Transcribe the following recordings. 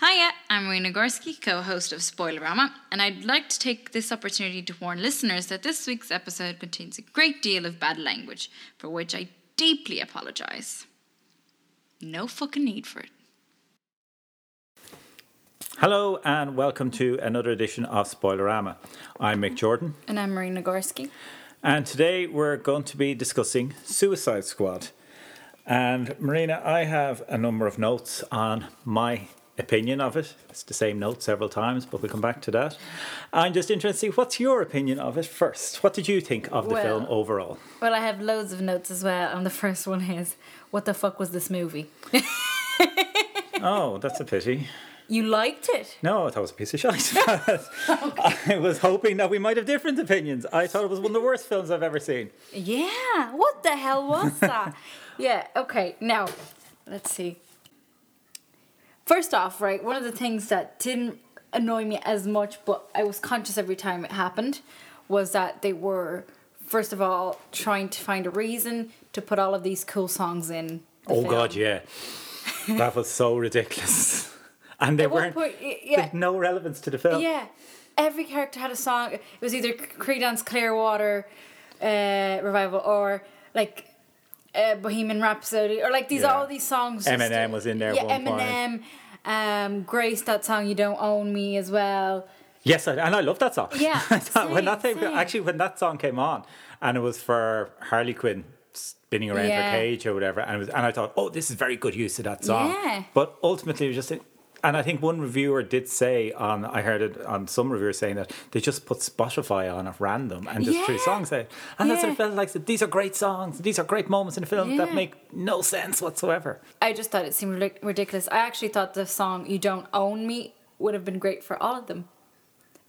Hiya, I'm Marina Gorski, co host of Spoilerama, and I'd like to take this opportunity to warn listeners that this week's episode contains a great deal of bad language, for which I deeply apologise. No fucking need for it. Hello and welcome to another edition of Spoilerama. I'm Mick Jordan, And I'm Marina Gorski. and today we're going to be discussing Suicide Squad. And Marina, I have a number of notes on my opinion of it. It's the same note several times, but we'll come back to that. I'm just interested to see what's your opinion of it first. What did you think of the Well- film overall? Well, I have loads of notes as well, and the first one is What the fuck was this movie? Oh, that's a pity. You liked it? No, I thought it was a piece of shite. I was hoping that we might have different opinions. I thought it was one of the worst films I've ever seen. Yeah, what the hell was that? yeah, okay, now, let's see. First off, right, one of the things that didn't annoy me as much, but I was conscious every time it happened, was that they were, first of all, trying to find a reason to put all of these cool songs in. the Oh film. God, yeah, that was so ridiculous, and they weren't. point, y- they had no relevance to the film. yeah. Every character had a song. It was either Creedence Clearwater uh, revival or like uh, Bohemian Rhapsody or like these Yeah. all these songs. Eminem was in there Yeah. Eminem. Um, Grace, that song "You Don't Own Me" as well. Yes, and I love that song. Yeah, thought when that thing, same. actually when that song came on, and it was for Harley Quinn spinning around Yeah. her cage or whatever, and it was, and I thought, oh, this is very good use of that song. Yeah. But ultimately, it was just. And I think one reviewer did say on, I heard it on some reviewers saying that they just put Spotify on at random and just threw Yeah. songs out. And that's what Yeah. it felt like. These are great songs. These are great moments in the film that make no sense whatsoever. I just thought it seemed ridiculous. I actually thought the song "You Don't Own Me" would have been great for all of them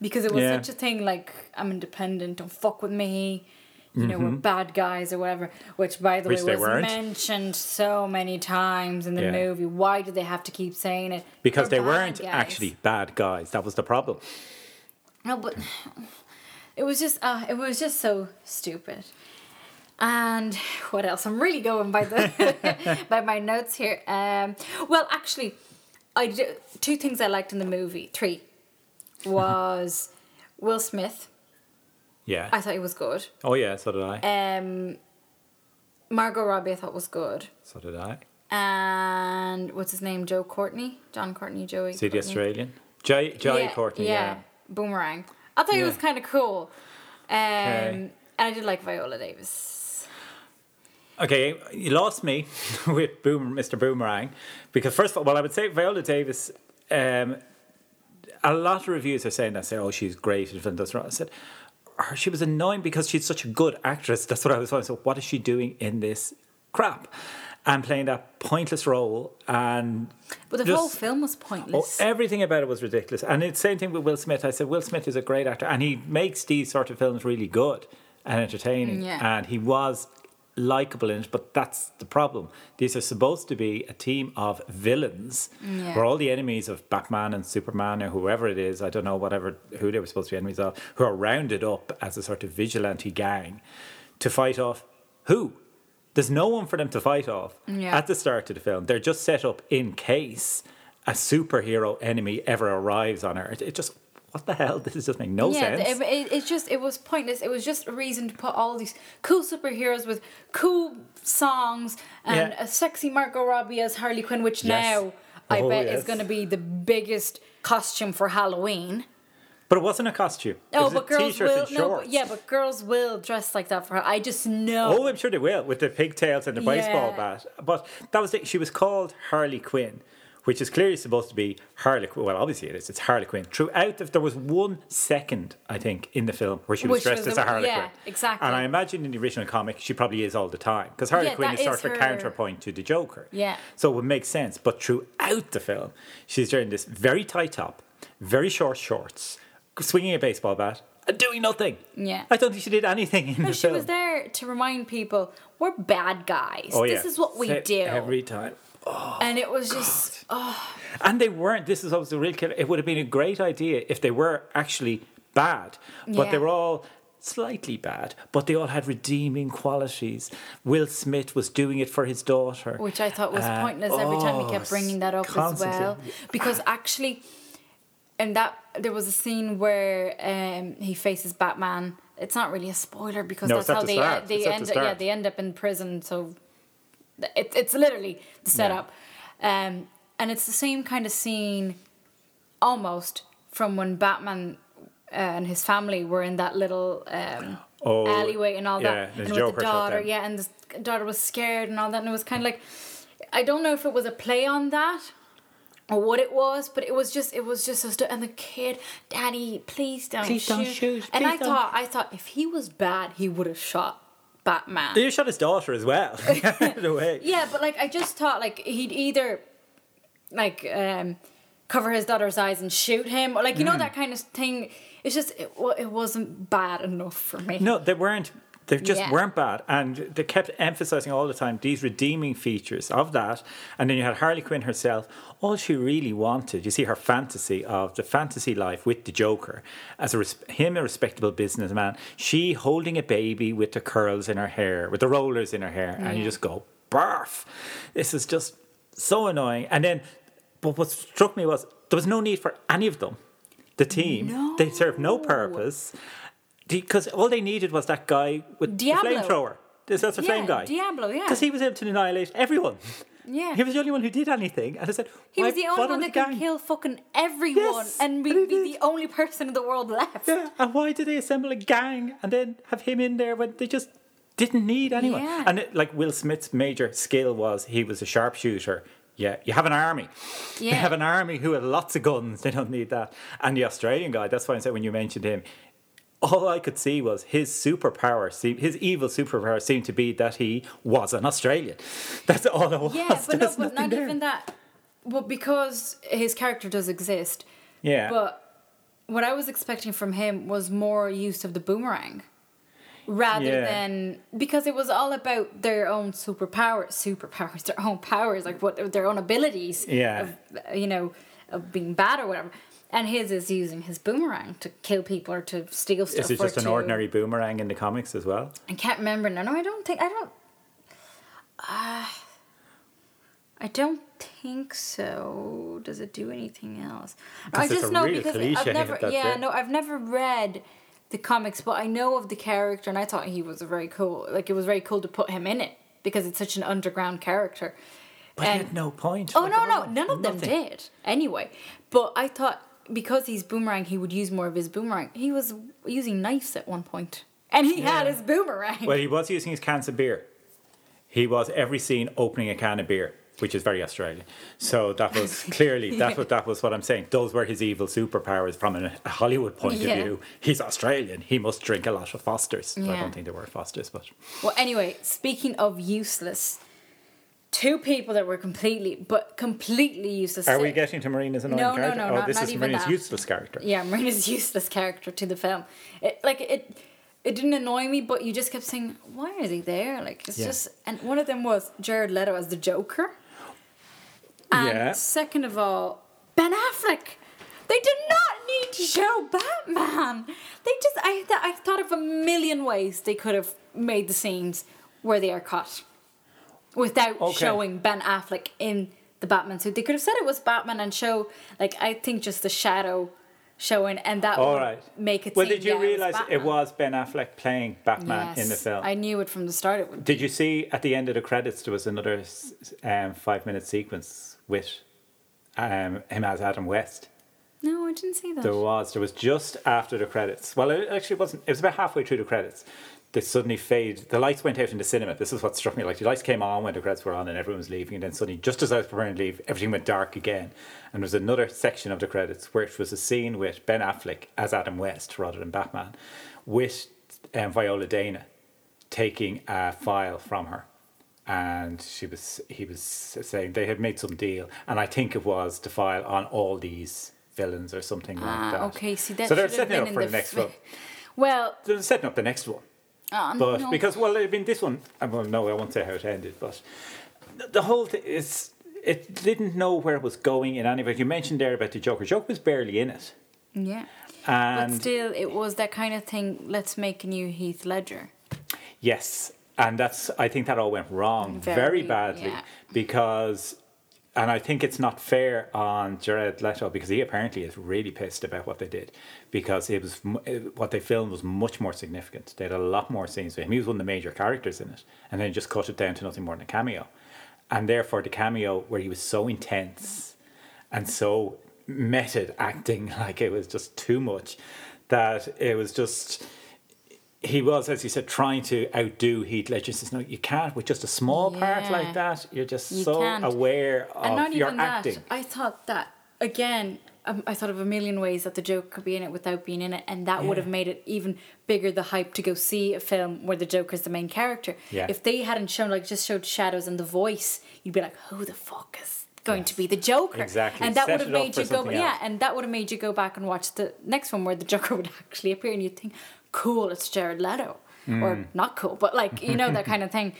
because it was Yeah. such a thing. Like I'm independent, don't fuck with me. You know, we're bad guys or whatever. Which, by the Mm-hmm. Which way, was weren't. mentioned so many times in the Yeah. movie. Why did they have to keep saying it? Because We're they weren't guys. actually bad guys. That was the problem. No, but it was just uh, it was just so stupid. And what else? I'm really going by the by my notes here. Um, well, actually, I did, two things I liked in the movie. Three was Will Smith. Yeah. I thought he was good. oh, yeah, so did I. Um, Margot Robbie I thought was good. so did I. And what's his name? Joe Courtney, John Courtney, Joey. See the. Australian? Jai, Jai Courtney, yeah. Boomerang. I thought he was kind of cool. Um, Okay. And I did like Viola Davis. Okay, you lost me with Boom, Mr. Boomerang because first of all, well, I would say Viola Davis. Um, a lot of reviews are saying that, say, "Oh, she's great," and does wrong. I said, "Her- she was annoying because she's such a good actress. That's what I was saying. So, what is she doing in this crap? And playing that pointless role and But the just- whole film was Oh, pointless. everything about it was ridiculous. And it's the same thing with Will Smith. I said Will Smith is a great actor and he makes these sort of films really good and entertaining. Yeah. And he was likable in it, but that's the problem. These are supposed to be a team of villains Yeah. all the enemies of Batman and Superman or whoever it is. I don't know whatever who they were supposed to be enemies of, who are rounded up as a sort of vigilante gang to fight off who? There's no one for them to fight off Yeah. at the start of the film. They're just set up in case a superhero enemy ever arrives on Earth. It just, what the hell? This just make no yeah, sense. it, it, it's just it was pointless. It was just a reason to put all these cool superheroes with cool songs and Yeah. a sexy Margot Robbie as Harley Quinn, which Yes. now I Oh, bet yes. is going to be the biggest costume for Halloween. but it wasn't a costume. it Oh, but a girls t-shirt will and no, but, yeah, but girls will dress like that for her. I just know. Oh, I'm sure they will with the pigtails and the baseball bat. But that was it. She was called Harley Quinn, which is clearly supposed to be Harley. Quinn. Well, obviously it is. It's Harley Quinn. Throughout, if there was one second, I think, in the film where she was Which dressed was as a Harley yeah, exactly. And I imagine in the original comic, she probably is all the time because Harley Yeah, Quinn that is sort is of a her- counterpoint to the Joker. Yeah. So it would make sense. But throughout the film, she's wearing this very tight top, very short shorts, swinging a baseball bat. And doing nothing. Yeah. I don't think she did anything in the she film. was there to remind people we're bad guys. Oh, this yeah. is what we do. every time. And it was just oh. And they weren't. This is always the real killer. It would have been a great idea if they were actually bad, but Yeah. they were all slightly bad, but they all had redeeming qualities. Will Smith was doing it for his daughter, which I thought was Uh, pointless every time he oh, kept bringing that up constantly. as well. Because actually, and that there was a scene where um, he faces Batman. It's not really a spoiler because No, that's how the they start. they It's at the yeah they end up in prison. So it, it's literally the setup, um, and it's the same kind of scene, almost from when Batman. Uh, and his family were in that little um, Oh, alleyway and all yeah, that, his and with the daughter, yeah, and the daughter was scared and all that, and it was kind of like, I don't know if it was a play on that or what it was, but it was just, it was just so stu- and the kid, Daddy, please don't Please shoot. don't shoot, And I don't. thought, I thought if he was bad, he would have shot Batman. They shot his daughter as well. in a way. Yeah, but like I just thought like he'd either like um cover his daughter's eyes and shoot him or like you know Mm. that kind of thing. It's just it, it wasn't bad enough for me. No, they weren't. They just Yeah. weren't bad, and they kept emphasizing all the time these redeeming features of that. And then you had Harley Quinn herself. All she really wanted, you see, her fantasy of the fantasy life with the Joker, as a res- him a respectable businessman, she holding a baby with the curls in her hair, with the rollers in her hair, and you just go, barf. This is just so annoying. And then, but what struck me was there was no need for any of them. The team, they served no No. purpose because all they needed was that guy with Diablo. the flamethrower. This that's a flame Yeah, guy. Diablo, yeah. Because he was able to annihilate everyone. Yeah. He was the only one who did anything. And I said, He was the only one that could kill fucking everyone Yes, and he be did. the only person in the world left. Yeah, and why did they assemble a gang and then have him in there when they just didn't need anyone? Yeah. And it, like Will Smith's major skill was he was a sharpshooter. Yeah, you have an army. They Yeah. have an army who have lots of guns. They don't need that. And the Australian guy, that's why I said when you mentioned him, all I could see was his superpower, seem- his evil superpower seemed to be that he was an Australian. That's all it was. Yeah, but no, but not there. even that. Well, because his character does exist. Yeah. But what I was expecting from him was more use of the boomerang. Rather Yeah. than because it was all about their own superpowers, superpowers, their own powers, like what their own abilities. Yeah. Of, you know, of being bad or whatever. And his is using his boomerang to kill people or to steal stuff. Is it just an to- ordinary boomerang in the comics as well? I can't remember No, No, I don't think I don't. Uh, I don't think so. Does it do anything else? I just know because I've never. Yeah, it. no, I've never read the comics, but I know of the character, and I thought he was a very cool. Like it was very cool to put him in it because it's such an underground character. But he had no point. Oh no, no, none of them did. Anyway, but I thought because he's boomerang, he would use more of his boomerang. He was using knives at one point, and he had his boomerang. Well, he was using his cans of beer. He was every scene opening a can of beer, which is very Australian. So that was clearly that was that was what I'm saying. Those were his evil superpowers from an- a Hollywood point Yeah. of view. He's Australian. He must drink a lot of Fosters. I don't think they were Fosters, but Well, anyway, speaking of useless, two people that were completely, but completely useless. are we getting to Marina's annoying No, no, character? no, oh, not- this not is even Marina's that. useless character. Yeah, Marina's useless character to the film. It, like it, it didn't annoy me, but you just kept saying, "Why is he there?" Like it's Yeah. just. And one of them was Jared Leto as the Joker. And Yeah. second of all, Ben Affleck. They did not need to show Batman. They just, I, I thought of a million ways they could have made the scenes where they are cut without Okay. showing Ben Affleck in the Batman suit. They could have said it was Batman and show, like, I think just the shadow showing, and that All would right. make it. Well, seem, did you yeah, it was realize it was Ben Affleck playing Batman in the film? I knew it from the start. It would. Did you see at the end of the credits there was another um, five minute sequence with um, him as Adam West? No, I didn't see that. There was. There was just after the credits. Well, it actually wasn't. It was about halfway through the credits. They suddenly fade. The lights went out in the cinema. This is what struck me. Like the lights came on when the credits were on, and everyone was leaving. And then suddenly, just as I was preparing to leave, everything went dark again. And there was another section of the credits where it was a scene with Ben Affleck as Adam West rather than Batman, with um, Viola Dana taking a file from her. And she was, he was saying they had made some deal, and I think it was the file on all these villains or something like Ah, that. okay. See, that so they're setting up for the the next fi- film. Well, They're setting up the next one. Uh, But no. because well, I mean, this one. uh, Well, no, I won't say how it ended, but the- the whole thing is it didn't know where it was going in any way. You mentioned there about the Joker. Joker was barely in it. yeah. And but still, it was that kind of thing. Let's make a new Heath Ledger. Yes, and that's I think that all went wrong very, Very, badly yeah. because, and I think it's not fair on Jared Leto because he apparently is really pissed about what they did because it was what they filmed was much more significant. They had a lot more scenes with him. He was one of the major characters in it, and then just cut it down to nothing more than a cameo, and therefore the cameo where he was so intense and so method acting like it was just too much that it was just he was, as you said, trying to outdo Heath Ledger. He says, "No, you can't with just a small part like that. You're just You so can't. aware of your even acting." that. I thought that again. Um, I thought of a million ways that the joke could be in it without being in it, and that would have made it even bigger. The hype to go see a film where the Joker Joker's the main character. Yeah. If they hadn't shown like just showed shadows and the voice, you'd be like, "Who the fuck is going to be the Joker?" Exactly. And that Set would have made you go, something yeah, and that would have made you go back and watch the next one where the Joker would actually appear, and you'd think, "Cool, it's Jared Leto," Mm. or not cool, but like you know that kind of thing.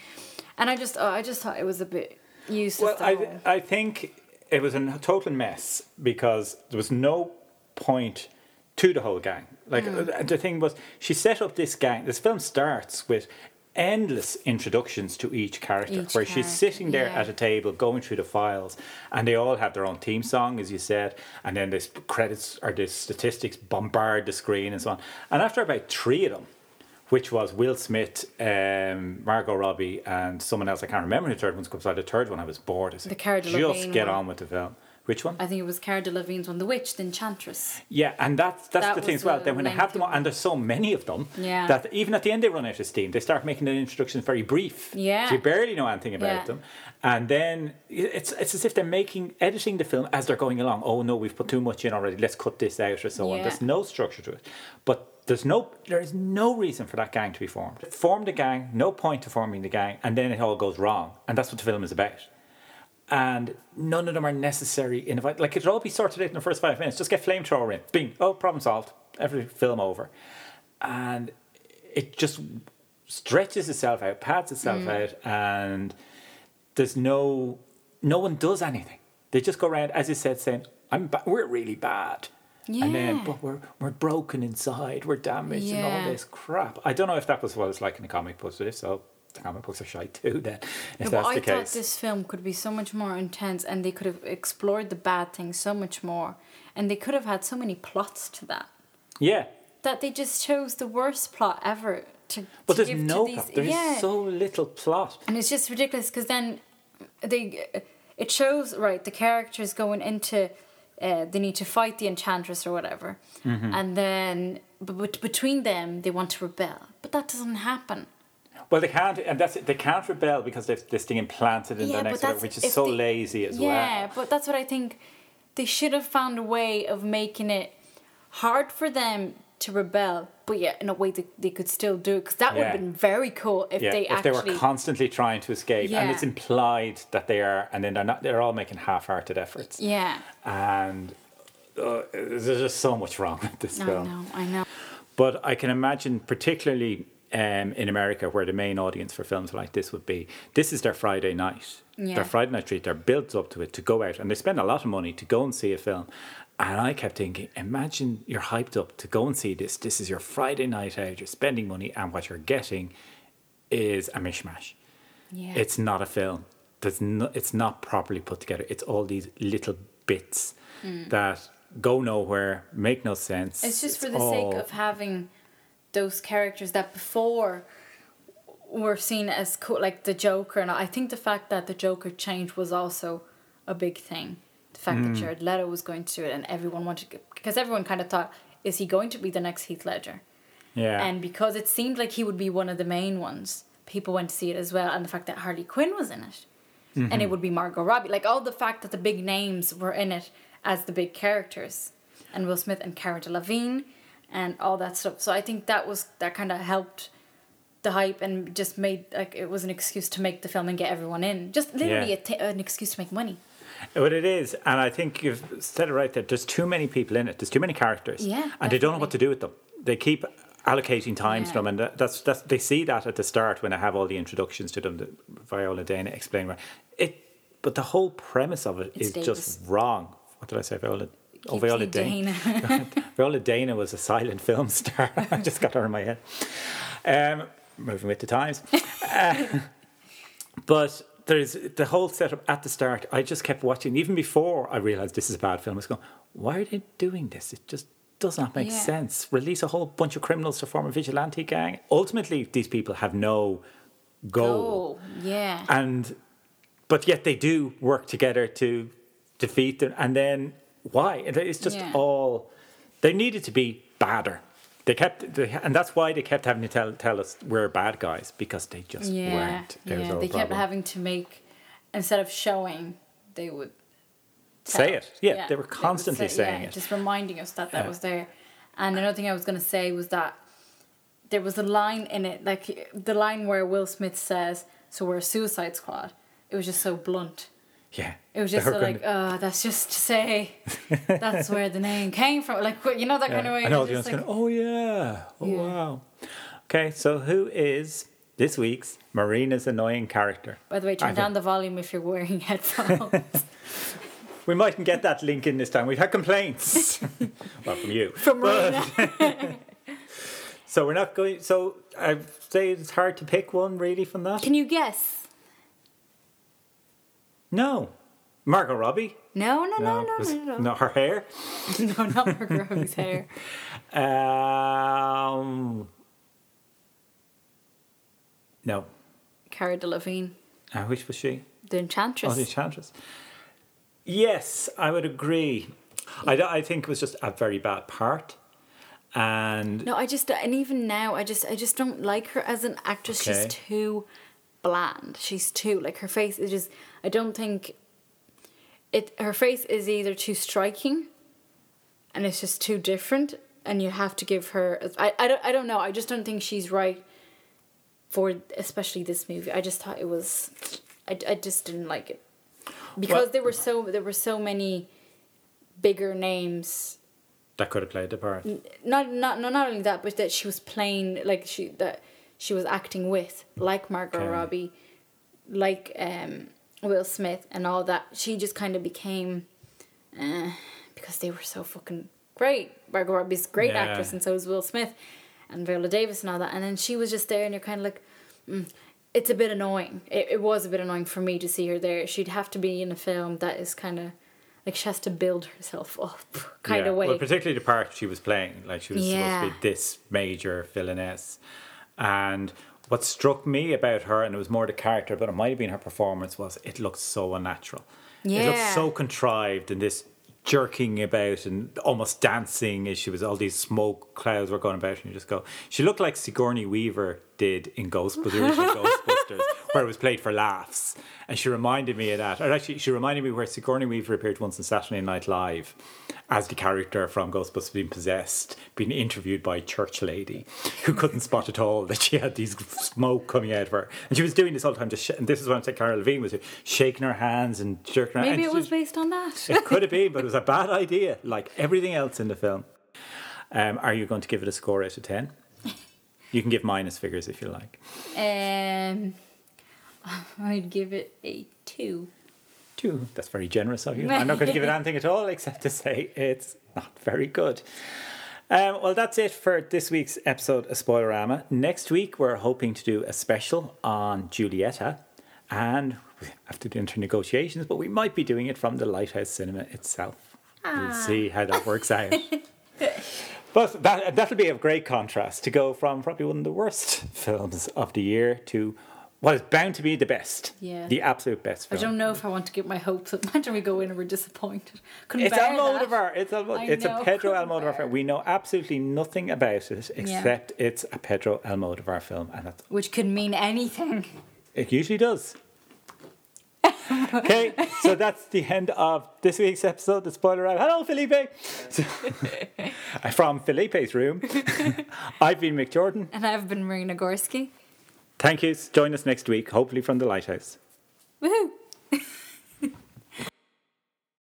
And I just, oh, I just thought it was a bit useless. Well, I, I think it was a total mess because there was no point to the whole gang. Like Mm. the thing was, she set up this gang. This film starts with endless introductions to each character, Each where she's sitting there yeah. at a table going through the files, and they all have their own theme song, as you said, and then this credits or the statistics bombard the screen and so on. And after about three of them, which was Will Smith, um, Margot Robbie, and someone else. I can't remember who the third one because by the third one I was bored. I said, The Cara Just get one. on with the film. Which one? I think it was Cara Delevingne's one, The Witch, the Enchantress. Yeah, and that's that's That the thing as well. a Then when they have them, on, and there's so many of them, Yeah. that even at the end they run out of steam. They start making the introductions very brief. Yeah. so you barely know anything about Yeah. them, and then it's it's as if they're making editing the film as they're going along. Oh no, we've put too much in already. Let's cut this out or so on. There's no structure to it, but. There's no, there is no reason for that gang to be formed. Form the gang, no point to forming the gang, and then it all goes wrong, and that's what the film is about and none of them are necessary in a fight. Like it'd all be sorted out in the first five minutes. Just get flamethrower in, bing, oh, problem solved. Every film over, and it just stretches itself out, pads itself mm. out, and there's no, no one does anything. They just go around, as you said, saying, "I'm, ba- we're really bad." And then, Yeah. but we're we're broken inside, we're damaged, and all this crap. I don't know if that was what it's like in the comic but if so, the comic books are shite too. Then, if No, that's I the thought this film could be so much more intense and they could have explored the bad things so much more. And they could have had so many plots to that. yeah, That they just chose the worst plot ever to, But to there's give no to these. plot. There's yeah. so little plot. And it's just ridiculous because then they it shows right the characters going into uh, they need to fight the enchantress or whatever, Mm-hmm. and then but, but between them they want to rebel, but that doesn't happen. Well, they can't, and that's it. They can't rebel because they've this thing implanted in Yeah, their next, which is so they- lazy as yeah, well. Yeah, but that's what I think. They should have found a way of making it hard for them to rebel, but yeah, in a way that they could still do it because that would have been very cool if Yeah, they if actually. they were constantly trying to escape, and it's implied that they are, and then they're not. They're all making half-hearted efforts, yeah, and uh, there's just so much wrong with this I film. know, I know. But I can imagine, particularly um, in America, where the main audience for films like this would be, this is their Friday night. Yeah. Their Friday night treat. They're built up to it to go out, and they spend a lot of money to go and see a film. And I kept thinking, imagine you're hyped up to go and see this. This is your Friday night out. You're spending money, and what you're getting is a mishmash. Yeah, It's not a film. There's no, it's not properly put together. It's all these little bits that go nowhere, make no sense. It's just for the all- sake of having those characters that before were seen as cool, like the Joker. And I think the fact that the Joker changed was also a big thing. The fact Hmm. that Jared Leto was going to do it, and everyone wanted because everyone kind of thought, is he going to be the next Heath Ledger? Yeah. And because it seemed like he would be one of the main ones, people went to see it as well. And the fact that Harley Quinn was in it, Mm-hmm. and it would be Margot Robbie, like all the fact that the big names were in it as the big characters, and Will Smith and Cara Delevingne, and all that stuff. So I think that was that kind of helped the hype and just made like it was an excuse to make the film and get everyone in. Just literally Yeah. a t- an excuse to make money. What it is, and I think you've said it right there. There's too many people in it. There's too many characters. Yeah, and they don't know what to do with them. They keep allocating time to Yeah. them, and that's that's they see that at the start when I have all the introductions to them. That Viola Dana explain right. It, but the whole premise of it It's is Davis. just wrong. What did I say, Viola? Oh, Viola saying Dana. Viola Dana was a silent film star. I just got her in my head. Um, moving with the times. Uh, but there's the whole setup at the start. I just kept watching, even before I realized this is a bad film. I was going, why are they doing this? It just does not make Yeah. sense. Release a whole bunch of criminals to form a vigilante gang. Ultimately, these people have no goal. Oh, yeah. and but yet they do work together to defeat them and then why it's just Yeah. all they needed to be badder they kept they, and that's why they kept having to tell, tell us we're bad guys because they just yeah. weren't yeah. They kept problem. having to make, instead of showing, they would say it yeah, they were constantly say- saying yeah, it Just reminding us that that Yeah. was there. And another thing I was going to say was that there was a line in it, like the line where Will Smith says, So we're a suicide squad. It was just so blunt. Yeah It was just so like, oh, that's just to say that's where the name came from. Like, you know, that kind of way. It's all just like- going oh yeah oh Yeah. wow okay so who is this week's Marina's annoying character By the way, I turn think- down the volume if you're wearing headphones. we mightn't get that link in this time we've had complaints well from you From Marina. So we're not going. So I say it's hard to pick one really from that. Can you guess? No, Margot Robbie. No, no, no, no, no, no. not her hair. No, not Margot Robbie's hair. Um, no. Cara Delevingne, Uh, which was she? the Enchantress. Oh, the Enchantress. Yes, I would agree. I, I think it was just a very bad part, and No, I just and even now, I just I just don't like her as an actress. Okay. She's too bland. She's too like her face is just. I don't think it. Her face is either too striking, and it's just too different, and you have to give her. I I don't I don't know. I just don't think she's right for especially this movie. I just thought it was. I, I just didn't like it because Well- there were so there were so many bigger names that could have played the part. not not not not only that, but that she was playing like she that she was acting with like Margot Okay. Robbie, like um Will Smith and all that. She just kind of became, uh, because they were so fucking great. Margot Robbie's a great Yeah. actress, and so is Will Smith, and Viola Davis and all that. And then she was just there, and you're kind of like. Mm, it's a bit annoying. It, it was a bit annoying for me to see her there. She'd have to be in a film that is kind of like she has to build herself up, kind Yeah. of way. Well, particularly the part she was playing, like she was supposed to be this major villainess. And what struck me about her, and it was more the character, but it might have been her performance, was it looked so unnatural. Yeah. It looked so contrived and this jerking about and almost dancing as she was all these smoke clouds were going about and you just go she looked like Sigourney Weaver did in Ghostbusters Ghostbusters where it was played for laughs and she reminded me of that or actually she reminded me where Sigourney Weaver appeared once on Saturday Night Live as the character from Ghostbusters being possessed being interviewed by a church lady who couldn't spot at all that she had these smoke coming out of her and she was doing this all the time just sh- and this is what I'm saying Cara Levine was doing, shaking her hands and jerking her Maybe it was based on that. it could have been, but it was a bad idea, like everything else in the film. Um, are you going to give it a score out of 10? You can give minus figures if you like. Um, I'd give it a two. Two. That's very generous of you. I'm not going to give it anything at all except to say it's not very good. Um, well, that's it for this week's episode of Spoilerama. Next week, we're hoping to do a special on Julieta, and we have to do inter negotiations, but we might be doing it from the Lighthouse Cinema itself. We'll see how that works out. But that that'll be a great contrast to go from probably one of the worst films of the year to what is bound to be the best. Yeah. The absolute best Film. I don't know if I want to get my hopes up. Imagine we go in and we're disappointed. Couldn't It's that. Almodovar. It's, it's a know, Pedro couldn't Almodovar film. We know absolutely nothing about it except it's a Pedro Almodovar film, and that's, Which could mean anything. it usually does. okay, so that's the end of this week's episode. The spoiler out. Hello, Felipe. So- from Felipe's room. I've been Mick Jordan. And I've been Marina Gorski. Thank you. Join us next week, hopefully from the lighthouse. Woohoo!